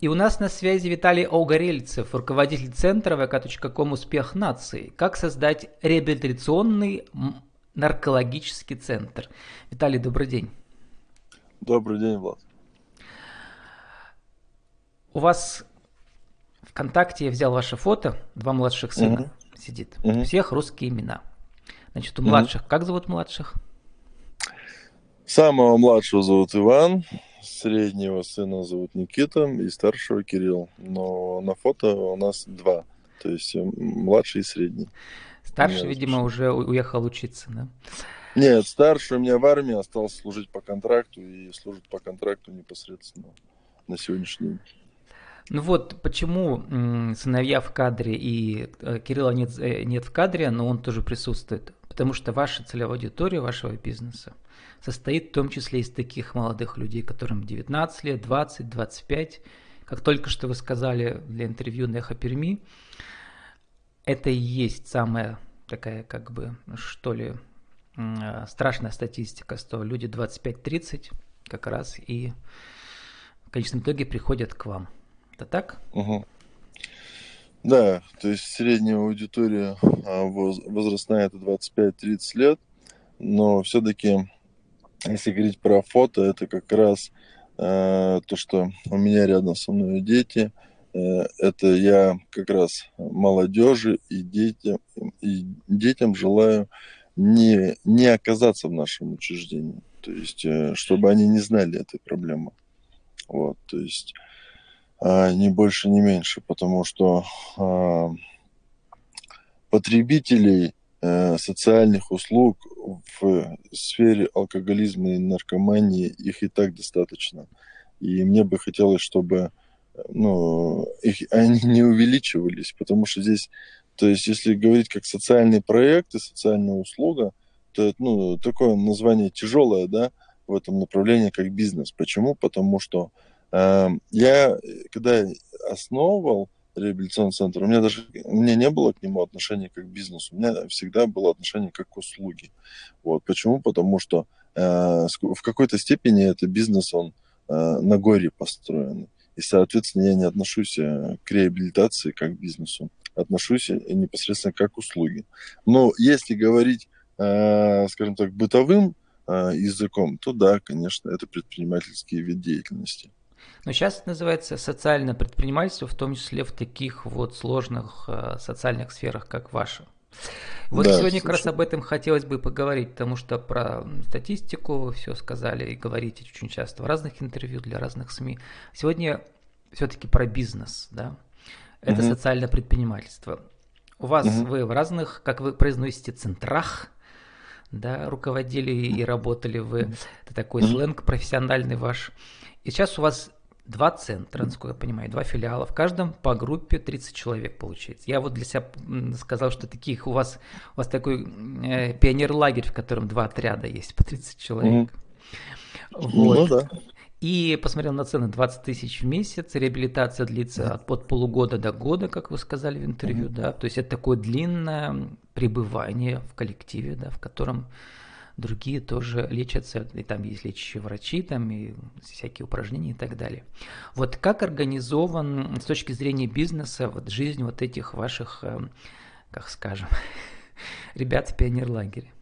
И у нас на связи Виталий Огорельцев, руководитель центра vk.com «Успех нации». Как создать реабилитационный наркологический центр? Виталий, добрый день. Добрый день, Влад. У вас ВКонтакте я взял ваше фото, два младших сына угу. сидит. Угу. У всех русские имена. Значит, у младших, угу. как зовут младших? Самого младшего зовут Иван, Среднего сына зовут Никита и старшего Кирилл. Но на фото у нас два. То есть младший и средний. Старший, видимо, уже уехал учиться, да? Нет, старший у меня в армии остался служить по контракту и служит по контракту непосредственно на сегодняшний день. Ну вот, почему сыновья в кадре и э, Кирилла нет, э, нет в кадре, но он тоже присутствует? Потому что ваша целевая аудитория вашего бизнеса – состоит в том числе из таких молодых людей, которым 19 лет, 20, 25. Как только что вы сказали для интервью на Эхо Перми, это и есть самая такая, как бы, что ли, страшная статистика, что люди 25-30 как раз и в конечном итоге приходят к вам. Это так? Угу. Да, то есть средняя аудитория а, возрастная это 25-30 лет, но все-таки если говорить про фото, это как раз э, то, что у меня рядом со мной дети. Э, это я как раз молодежи и детям, и детям желаю не, не оказаться в нашем учреждении. То есть, э, чтобы они не знали этой проблемы. Вот, то есть, ни больше, ни меньше. Потому что э, потребителей Э, социальных услуг в сфере алкоголизма и наркомании их и так достаточно. И мне бы хотелось, чтобы ну, их, они не увеличивались, потому что здесь, то есть если говорить как социальный проект и социальная услуга, то это, ну, такое название тяжелое, да, в этом направлении как бизнес. Почему? Потому что я, когда основывал реабилитационный центр. У меня даже у меня не было к нему отношения как к бизнесу. У меня всегда было отношение как к услуге. Вот. Почему? Потому что э, в какой-то степени это бизнес, он э, на горе построен. И, соответственно, я не отношусь э, к реабилитации как к бизнесу. Отношусь э, непосредственно как к услуге. Но если говорить, э, скажем так, бытовым э, языком, то да, конечно, это предпринимательский вид деятельности. Но сейчас это называется социальное предпринимательство, в том числе в таких вот сложных э, социальных сферах, как ваша. Вот да, сегодня слушай. как раз об этом хотелось бы поговорить, потому что про статистику все сказали и говорите очень часто в разных интервью для разных СМИ. Сегодня все-таки про бизнес, да? Это угу. социальное предпринимательство. У вас угу. вы в разных, как вы произносите, центрах, да, руководили и работали вы. Это такой сленг профессиональный ваш. И сейчас у вас два центра, насколько я понимаю, два филиала. В каждом по группе 30 человек получается. Я вот для себя сказал, что таких у вас, у вас такой э, пионер-лагерь, в котором два отряда есть по 30 человек. Mm-hmm. Вот. Ну, да. И посмотрел на цены 20 тысяч в месяц, реабилитация длится от, от полугода до года, как вы сказали в интервью, mm-hmm. да, то есть это такое длинное пребывание в коллективе, да, в котором другие тоже лечатся, и там есть лечащие врачи, там и всякие упражнения и так далее. Вот как организован с точки зрения бизнеса вот жизнь вот этих ваших, э, как скажем, ребят в пионерлагере,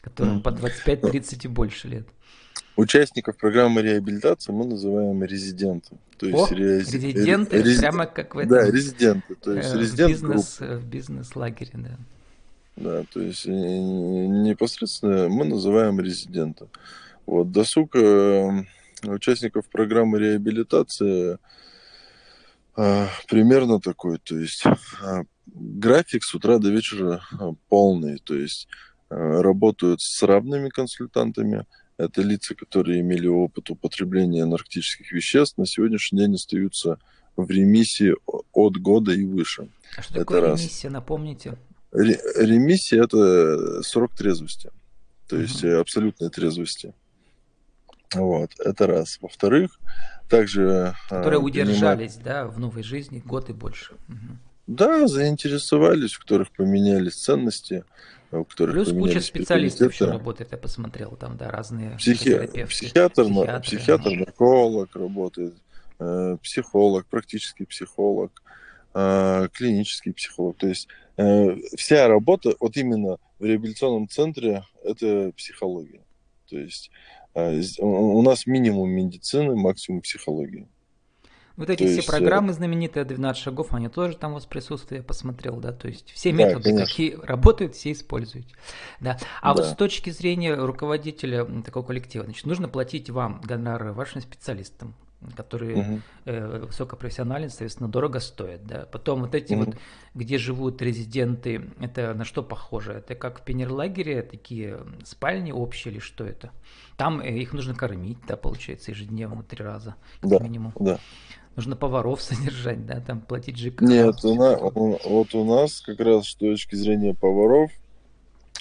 которым по 25-30 и больше лет? Участников программы реабилитации мы называем резиденты. То есть О, рез... резиденты, рез... прямо как в этом. Да, резиденты. То есть э, резидент бизнес, в бизнес-лагере, да. Да, то есть э, непосредственно мы называем резидента. Вот, досуг э, участников программы реабилитации э, примерно такой. То есть график с утра до вечера полный. То есть работают с равными консультантами. Это лица, которые имели опыт употребления наркотических веществ, на сегодняшний день остаются в ремиссии от года и выше. А что это такое раз. ремиссия, напомните? Ремиссия – это срок трезвости, то есть uh-huh. абсолютной трезвости. Вот, это раз. Во-вторых, также... А, Которые удержались, принимать... да, в новой жизни год и больше. Угу. Да, заинтересовались, у которых поменялись ценности, у которых Плюс куча специалистов еще работает, я посмотрел, там, да, разные Психи... Психиатр, психиатр, психиатр, нарколог работает, э, психолог, практический психолог, э, клинический психолог. То есть э, вся работа, вот именно в реабилитационном центре, это психология. То есть э, у нас минимум медицины, максимум психологии. Вот эти То все есть... Э, программы знаменитые 12 шагов, они тоже там у вас присутствуют, я посмотрел, да, то есть все методы, да, какие работают, все используете. Да. А да. вот с точки зрения руководителя такого коллектива, значит, нужно платить вам гонорары вашим специалистам, которые угу. э, высокопрофессиональные, соответственно, дорого стоят. Да? Потом вот эти угу. вот, где живут резиденты, это на что похоже? Это как в пионерлагере, такие спальни общие или что это? Там э, их нужно кормить, да, получается, ежедневно три раза, как да, минимум. Да. Нужно поваров содержать, да, там платить ЖКХ. Нет, у нас, вот у нас как раз с точки зрения поваров,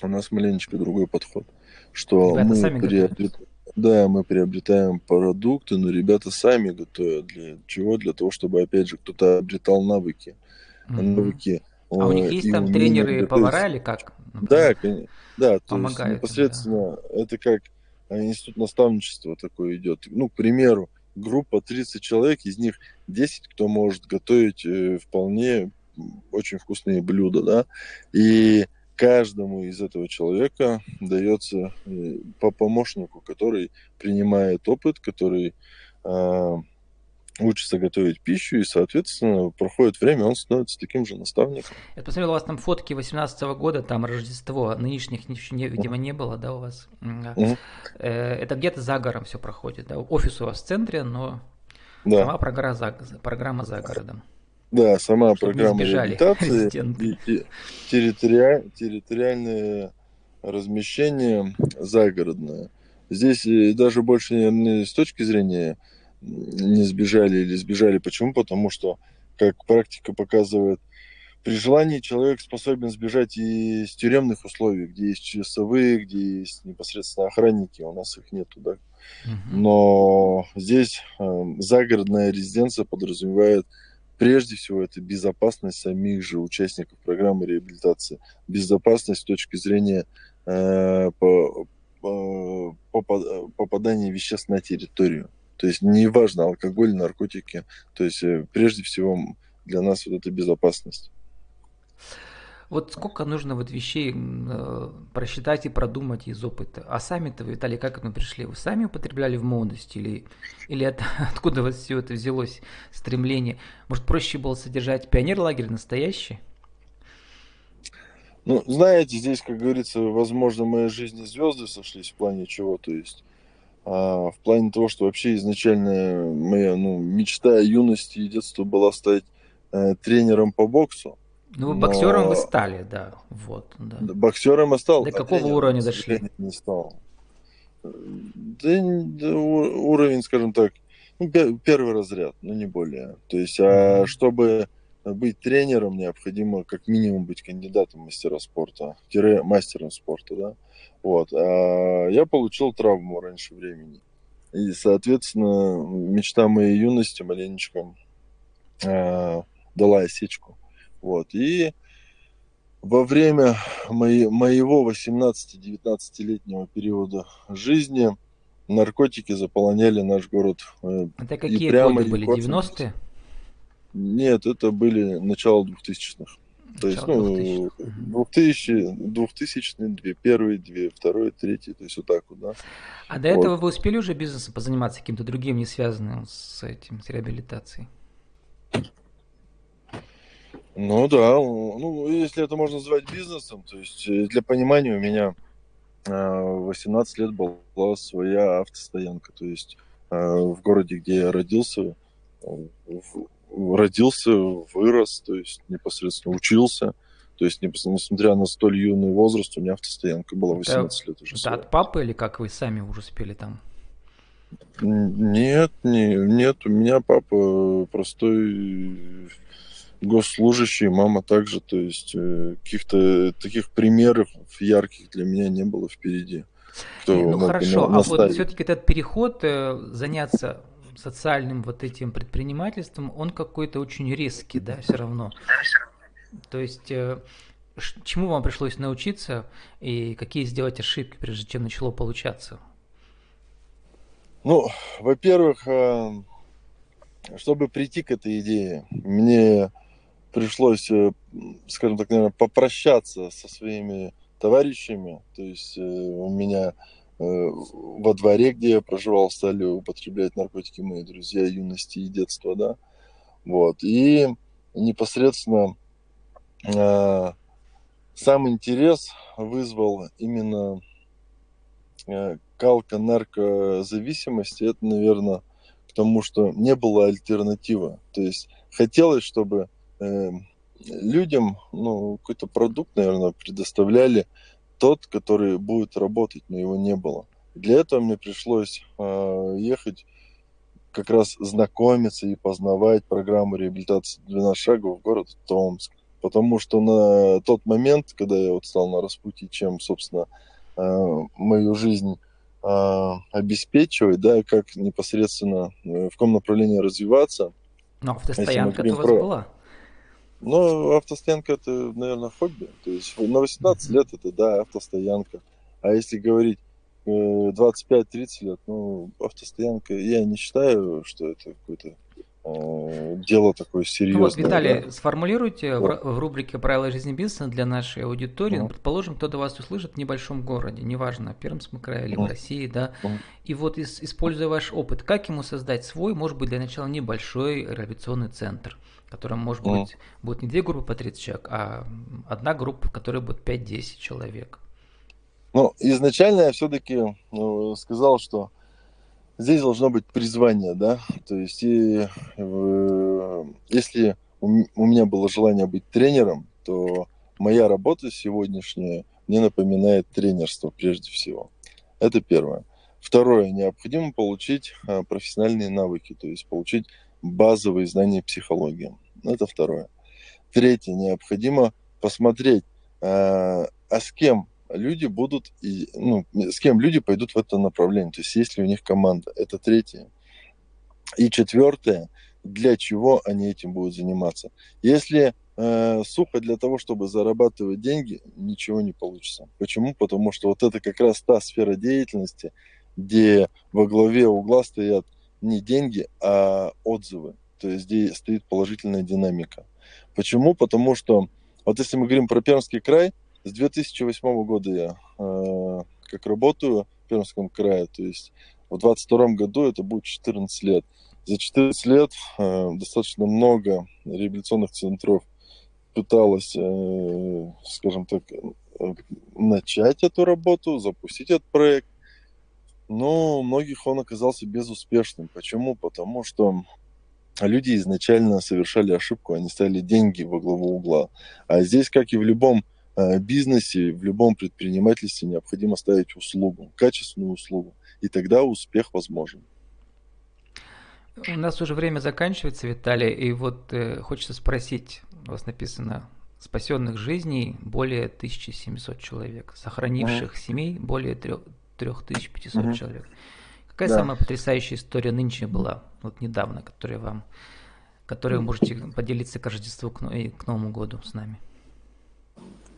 у нас маленечко другой подход. Что Ребята мы сами приобрет... Да, мы приобретаем продукты, но ребята сами готовят. Для чего? Для того, чтобы, опять же, кто-то обретал навыки. Mm-hmm. Навыки. А у них есть там тренеры, повара или как? Например? Да, конечно. Да, то есть непосредственно да. это как а, институт наставничества такой идет. Ну, к примеру, группа 30 человек, из них 10, кто может готовить э, вполне очень вкусные блюда, да, и каждому из этого человека дается э, по помощнику, который принимает опыт, который э, учится готовить пищу, и, соответственно, проходит время, он становится таким же наставником. Я посмотрел, у вас там фотки 18 -го года, там Рождество, нынешних, не, видимо, не было, да, у вас? Uh-huh. Это где-то за гором все проходит, да? Офис у вас в центре, но да. сама программа за, программа за городом. Да, сама Чтобы программа реабилитации и территориаль, территориальное размещение загородное. Здесь даже больше не с точки зрения не сбежали или сбежали. Почему? Потому что, как практика показывает, при желании человек способен сбежать и из тюремных условий, где есть часовые, где есть непосредственно охранники, у нас их нету, да. Но здесь э, загородная резиденция подразумевает прежде всего это безопасность самих же участников программы реабилитации, безопасность с точки зрения э, по, по, попадания веществ на территорию. То есть неважно, алкоголь, наркотики. То есть э, прежде всего для нас вот это безопасность. Вот сколько нужно вот вещей э, просчитать и продумать из опыта. А сами-то, Виталий, как к этому пришли? Вы сами употребляли в молодости или, или это, откуда у вас все это взялось, стремление? Может, проще было содержать пионер-лагерь настоящий? Ну, знаете, здесь, как говорится, возможно, моей жизни звезды сошлись в плане чего, то есть а, в плане того, что вообще изначально моя ну, мечта юности и детства была стать э, тренером по боксу. Ну, вы боксером вы стали, да. Вот, да. Боксером я стал. До какого уровня дошли? Не стал. Да, да, уровень, скажем так, ну, первый разряд, но не более. То есть, а чтобы быть тренером, необходимо как минимум быть кандидатом мастера спорта, тире мастером спорта, да. Вот. А я получил травму раньше времени. И, соответственно, мечта моей юности маленечко э, дала осечку. Вот. И во время моего 18-19-летнего периода жизни наркотики заполоняли наш город. Э, Это какие прямо годы были? 90-е? Нет, это были начало 2000-х. То есть, ну, 2000, 2000 две первые, две второй, третий, то есть вот так вот, да. А до вот. этого вы успели уже бизнесом позаниматься каким-то другим, не связанным с этим, с реабилитацией? Ну да, ну если это можно назвать бизнесом, то есть э, для понимания у меня 18 а, лет была своя автостоянка, то есть а, в городе, где я родился, родился, вырос, то есть непосредственно учился. То есть, несмотря на столь юный возраст, у меня автостоянка была 18 это, лет уже. Это от папы или как вы сами уже успели там? Нет, не, нет, у меня папа простой госслужащий, мама также, то есть э, каких-то таких примеров ярких для меня не было впереди. Кто ну хорошо, а вот все-таки этот переход э, заняться социальным вот этим предпринимательством, он какой-то очень резкий, да, все равно. То есть э, чему вам пришлось научиться и какие сделать ошибки, прежде чем начало получаться? Ну, во-первых, э, чтобы прийти к этой идее, мне пришлось, э, скажем так, наверное, попрощаться со своими товарищами. То есть э, у меня во дворе, где я проживал, стали употреблять наркотики мои друзья юности и детства, да. Вот. И непосредственно сам интерес вызвал именно э, калка наркозависимости. Это, наверное, к тому, что не было альтернативы. То есть хотелось, чтобы э, людям ну, какой-то продукт, наверное, предоставляли тот, который будет работать, но его не было. Для этого мне пришлось э, ехать как раз знакомиться и познавать программу реабилитации 12 шагов в город Томск потому что на тот момент, когда я вот стал на распутье, чем, собственно, э, мою жизнь э, обеспечивать, да, как непосредственно э, в каком направлении развиваться. Но автостоянка это у вас про... была? Ну, автостоянка это, наверное, хобби. То есть на 18 лет это, да, автостоянка. А если говорить 25-30 лет, ну, автостоянка, я не считаю, что это какой-то Э, дело такое серьезное. Ну вот, Виталий, да? сформулируйте вот. в, рубрике «Правила жизни бизнеса» для нашей аудитории, uh-huh. предположим, кто-то вас услышит в небольшом городе, неважно, в Пермском крае или uh-huh. в России, да, uh-huh. и вот используя ваш опыт, как ему создать свой, может быть, для начала небольшой реабилитационный центр, в котором, может uh-huh. быть, будет не две группы по 30 человек, а одна группа, в которой будет 5-10 человек? Ну, изначально я все-таки ну, сказал, что здесь должно быть призвание, да, то есть и, э, если у, у меня было желание быть тренером, то моя работа сегодняшняя мне напоминает тренерство прежде всего. Это первое. Второе, необходимо получить а, профессиональные навыки, то есть получить базовые знания психологии. Это второе. Третье, необходимо посмотреть, а, а с кем люди будут, ну, с кем люди пойдут в это направление, то есть есть ли у них команда. Это третье. И четвертое, для чего они этим будут заниматься. Если э, сухо для того, чтобы зарабатывать деньги, ничего не получится. Почему? Потому что вот это как раз та сфера деятельности, где во главе угла стоят не деньги, а отзывы. То есть где стоит положительная динамика. Почему? Потому что вот если мы говорим про Пермский край, с 2008 года я э, как работаю в Пермском крае, то есть в 2022 году это будет 14 лет. За 14 лет э, достаточно много реабилитационных центров пыталось, э, скажем так, э, начать эту работу, запустить этот проект, но у многих он оказался безуспешным. Почему? Потому что люди изначально совершали ошибку, они ставили деньги во главу угла. А здесь, как и в любом бизнесе, в любом предпринимательстве необходимо ставить услугу, качественную услугу, и тогда успех возможен. У нас уже время заканчивается, Виталий, и вот э, хочется спросить, у вас написано спасенных жизней более 1700 человек, сохранивших mm-hmm. семей более 3, 3500 mm-hmm. человек. Какая да. самая потрясающая история нынче была, вот недавно, которая вам, которой вы можете поделиться к Рождеству и к Новому году с нами?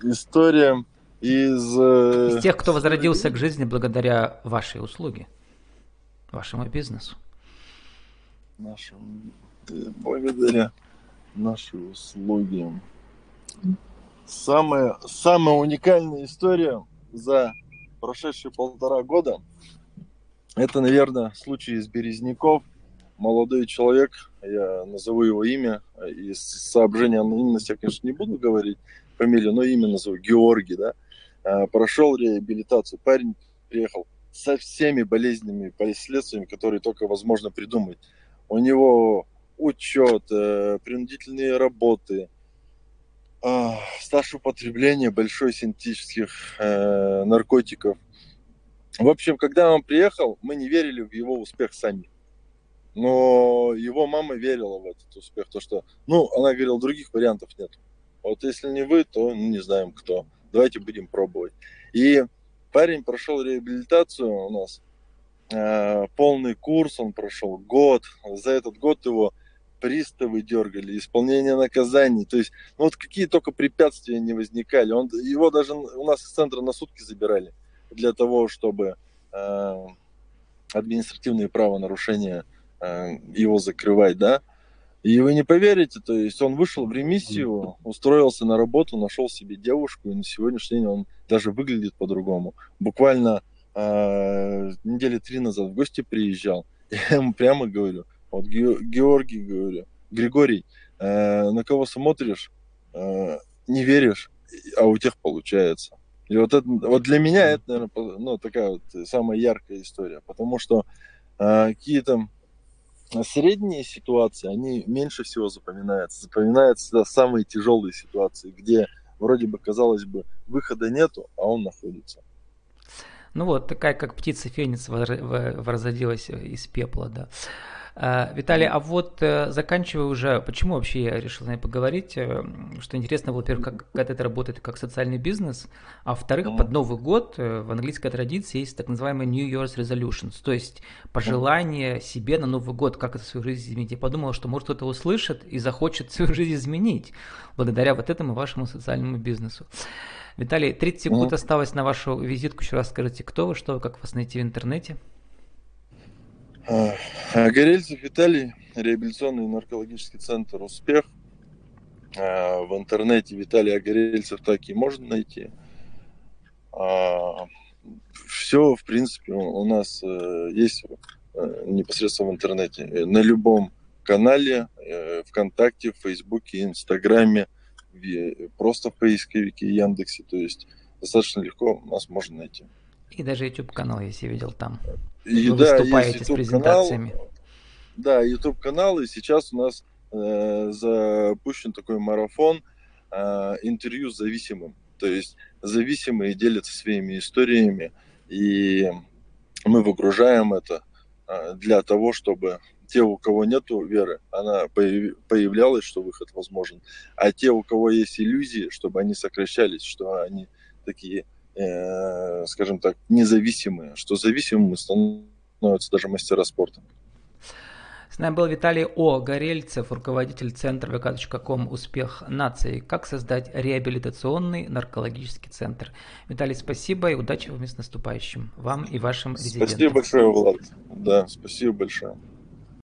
История из... Э, из тех, кто возродился к жизни благодаря вашей услуге, вашему бизнесу. Нашему, благодаря нашей услуге. Самая, самая уникальная история за прошедшие полтора года, это, наверное, случай из Березняков. Молодой человек, я назову его имя, из соображения анонимности я, конечно, не буду говорить, фамилию, но имя назову, Георгий, да, а, прошел реабилитацию. Парень приехал со всеми болезненными последствиями, которые только возможно придумать. У него учет, э, принудительные работы, а, стаж употребления большой синтетических э, наркотиков. В общем, когда он приехал, мы не верили в его успех сами. Но его мама верила в этот успех, то что, ну, она говорила, других вариантов нет. Вот если не вы, то не знаем кто. Давайте будем пробовать. И парень прошел реабилитацию у нас. Э, полный курс он прошел, год. За этот год его приставы дергали, исполнение наказаний. То есть, ну, вот какие только препятствия не возникали. Он, его даже у нас из центра на сутки забирали для того, чтобы э, административные правонарушения э, его закрывать, да. И вы не поверите, то есть он вышел в ремиссию, устроился на работу, нашел себе девушку, и на сегодняшний день он даже выглядит по-другому. Буквально э, недели три назад в гости приезжал. Я ему прямо говорю, вот Георгий, говорю, Григорий, э, на кого смотришь, э, не веришь, а у тех получается. И вот, это, вот для меня это, наверное, ну, такая вот самая яркая история, потому что э, какие-то средние ситуации, они меньше всего запоминаются. Запоминаются самые тяжелые ситуации, где вроде бы, казалось бы, выхода нету, а он находится. Ну вот, такая как птица Феникс возродилась из пепла, да. Э, Виталий, а вот э, заканчивая уже, почему вообще я решил с вами поговорить, э, что интересно, во-первых, как, как это работает как социальный бизнес, а во-вторых, под Новый год в английской традиции есть так называемые New Year's Resolutions, то есть пожелание себе на Новый год, как это свою жизнь изменить. Я подумал, что может кто-то услышит и захочет свою жизнь изменить благодаря вот этому вашему социальному бизнесу. Виталий, 30 секунд осталось на вашу визитку. Еще раз скажите, кто вы, что вы, как вас найти в интернете? А, Горельцев Виталий, реабилитационный наркологический центр «Успех». А, в интернете Виталий Огорельцев так и можно найти. А, Все, в принципе, у нас э, есть э, непосредственно в интернете. На любом канале, э, ВКонтакте, в Фейсбуке, Инстаграме, просто в поисковике Яндексе. То есть достаточно легко нас можно найти. И даже YouTube канал, если видел там. И, Вы да, выступаете с презентациями. Канал, да, YouTube канал, и сейчас у нас э, запущен такой марафон э, интервью с зависимым. То есть зависимые делятся своими историями, и мы выгружаем это э, для того, чтобы те, у кого нет веры, она появлялась, что выход возможен, а те, у кого есть иллюзии, чтобы они сокращались, что они такие э, скажем так, независимые, что зависимыми становятся даже мастера спорта. С нами был Виталий О. Горельцев, руководитель центра vk.com «Успех нации». Как создать реабилитационный наркологический центр. Виталий, спасибо и удачи вам с наступающим. Вам и вашим резидентам. Спасибо большое, Влад. Да, спасибо большое.